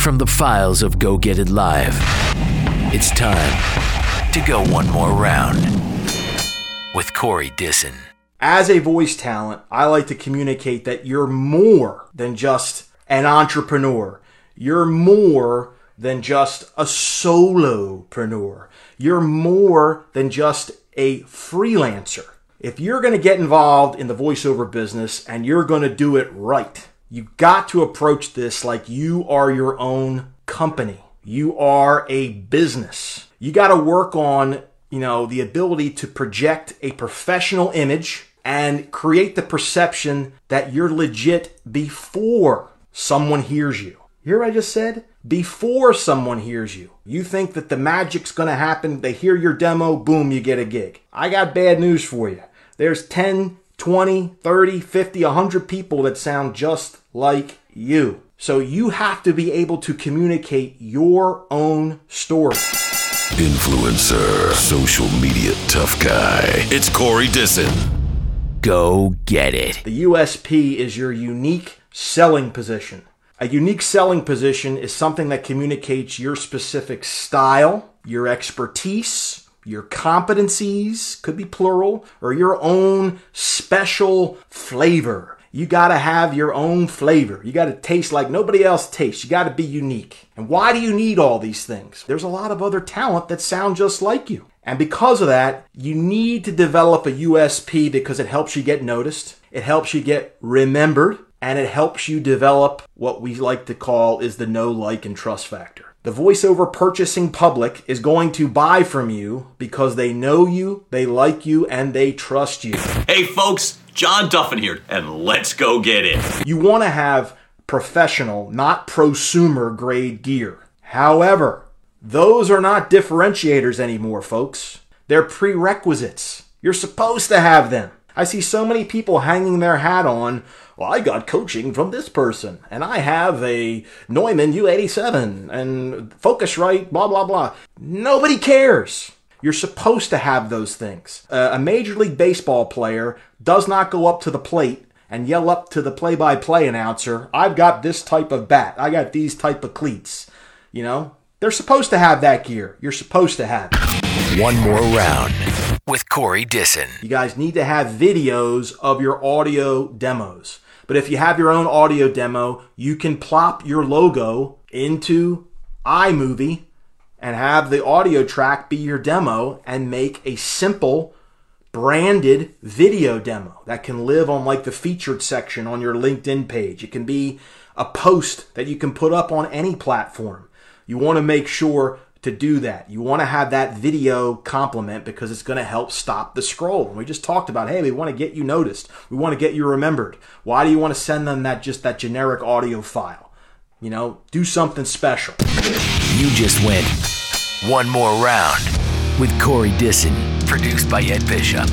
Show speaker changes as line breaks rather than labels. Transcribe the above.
From the files of Go Get It Live, it's time to go one more round with Corey Disson.
As a voice talent, I like to communicate that you're more than just an entrepreneur. You're more than just a solopreneur. You're more than just a freelancer. If you're going to get involved in the voiceover business and you're going to do it right, you got to approach this like you are your own company. You are a business. You got to work on, you know, the ability to project a professional image and create the perception that you're legit before someone hears you. You hear what I just said? Before someone hears you. You think that the magic's gonna happen, they hear your demo, boom, you get a gig. I got bad news for you. There's 10, 20, 30, 50, 100 people that sound just like you. So you have to be able to communicate your own story.
Influencer, social media tough guy. It's Corey Disson.
Go get it.
The USP is your unique selling position. A unique selling position is something that communicates your specific style, your expertise, your competencies, could be plural, or your own special flavor. You gotta have your own flavor. You gotta taste like nobody else tastes. You gotta be unique. And why do you need all these things? There's a lot of other talent that sound just like you. And because of that, you need to develop a USP because it helps you get noticed, it helps you get remembered, and it helps you develop what we like to call is the know like, and trust factor. The voiceover purchasing public is going to buy from you because they know you, they like you, and they trust you.
Hey folks, John Duffin here, and let's go get it.
You want to have professional, not prosumer grade gear. However, those are not differentiators anymore, folks. They're prerequisites. You're supposed to have them. I see so many people hanging their hat on, well, I got coaching from this person, and I have a Neumann U87 and Focusrite, blah, blah, blah. Nobody cares. You're supposed to have those things. Uh, a Major League Baseball player does not go up to the plate and yell up to the play-by-play announcer, I've got this type of bat. I got these type of cleats. You know, they're supposed to have that gear. You're supposed to have it.
One more round with Corey Disson.
You guys need to have videos of your audio demos. But if you have your own audio demo, you can plop your logo into iMovie and have the audio track be your demo and make a simple branded video demo that can live on like the featured section on your LinkedIn page. It can be a post that you can put up on any platform. You want to make sure to do that. You want to have that video complement because it's going to help stop the scroll. And we just talked about, hey, we want to get you noticed. We want to get you remembered. Why do you want to send them that just that generic audio file? You know, do something special.
You just went one more round with Corey Disson, produced by Ed Bishop.